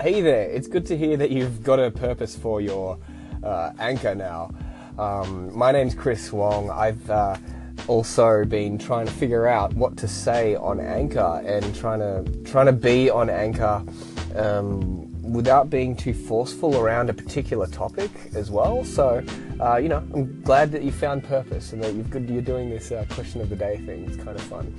Hey there, it's good to hear that you've got a purpose for your uh, anchor now. Um, my name's Chris Wong. I've uh, also been trying to figure out what to say on Anchor and trying to trying to be on Anchor um, without being too forceful around a particular topic as well. So, uh, you know, I'm glad that you found purpose and that you've good, you're doing this uh, question of the day thing. It's kind of fun.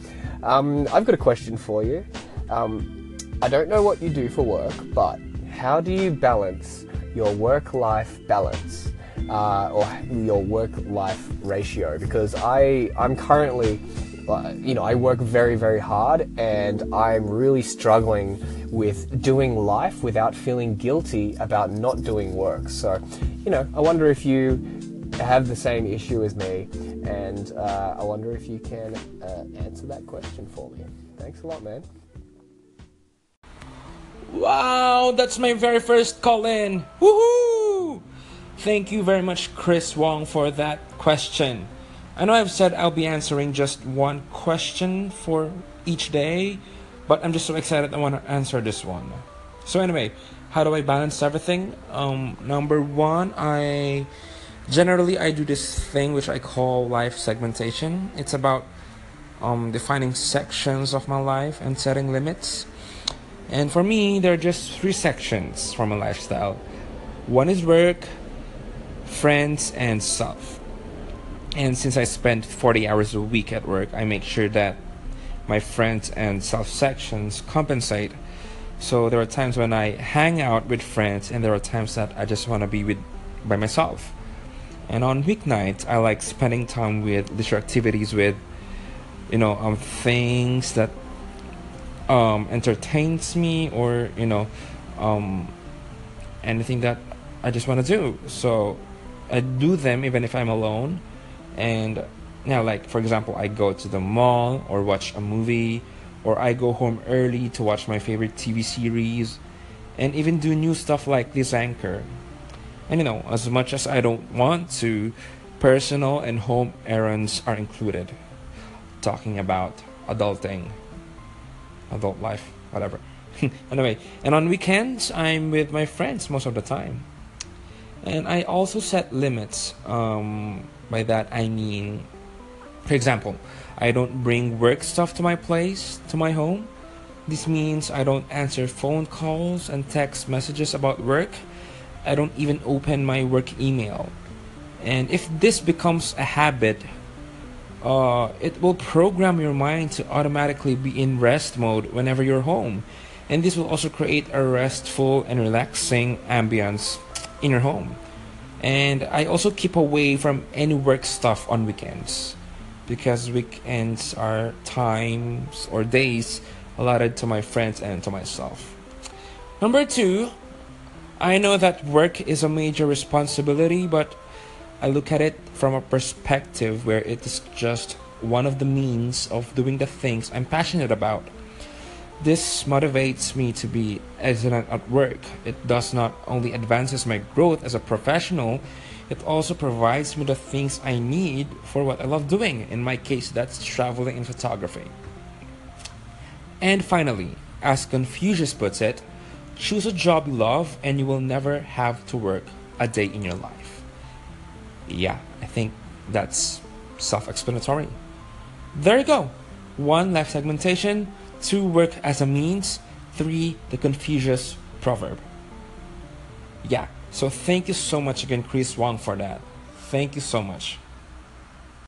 Um, I've got a question for you. Um, I don't know what you do for work, but how do you balance your work life balance uh, or your work life ratio? Because I, I'm currently, uh, you know, I work very, very hard and I'm really struggling with doing life without feeling guilty about not doing work. So, you know, I wonder if you have the same issue as me, and uh, I wonder if you can uh, answer that question for me. Thanks a lot, man. Wow, that's my very first call in. Woohoo! Thank you very much, Chris Wong, for that question. I know I've said I'll be answering just one question for each day, but I'm just so excited I want to answer this one. So anyway, how do I balance everything? Um, number one, I generally I do this thing which I call life segmentation. It's about um, defining sections of my life and setting limits. And for me, there are just three sections for my lifestyle one is work, friends, and self. And since I spend 40 hours a week at work, I make sure that my friends and self sections compensate. So there are times when I hang out with friends, and there are times that I just want to be with by myself. And on weeknights, I like spending time with leisure activities with, you know, um, things that um, entertains me or you know um, anything that I just want to do. So I do them even if I'm alone. And now, like for example, I go to the mall or watch a movie, or I go home early to watch my favorite TV series, and even do new stuff like this anchor. And you know, as much as I don't want to, personal and home errands are included. Talking about adulting adult life, whatever. anyway, and on weekends, I'm with my friends most of the time. And I also set limits. Um, by that, I mean, for example, I don't bring work stuff to my place, to my home. This means I don't answer phone calls and text messages about work. I don't even open my work email. And if this becomes a habit, uh, it will program your mind to automatically be in rest mode whenever you're home. And this will also create a restful and relaxing ambience in your home. And I also keep away from any work stuff on weekends because weekends are times or days allotted to my friends and to myself. Number two, I know that work is a major responsibility, but I look at it from a perspective where it is just one of the means of doing the things I'm passionate about. This motivates me to be excellent at work. It does not only advances my growth as a professional, it also provides me the things I need for what I love doing. In my case, that's traveling and photography. And finally, as Confucius puts it, choose a job you love and you will never have to work a day in your life yeah, I think that's self explanatory. There you go. One, life segmentation. Two, work as a means. Three, the Confucius proverb. Yeah, so thank you so much again, Chris Wong, for that. Thank you so much.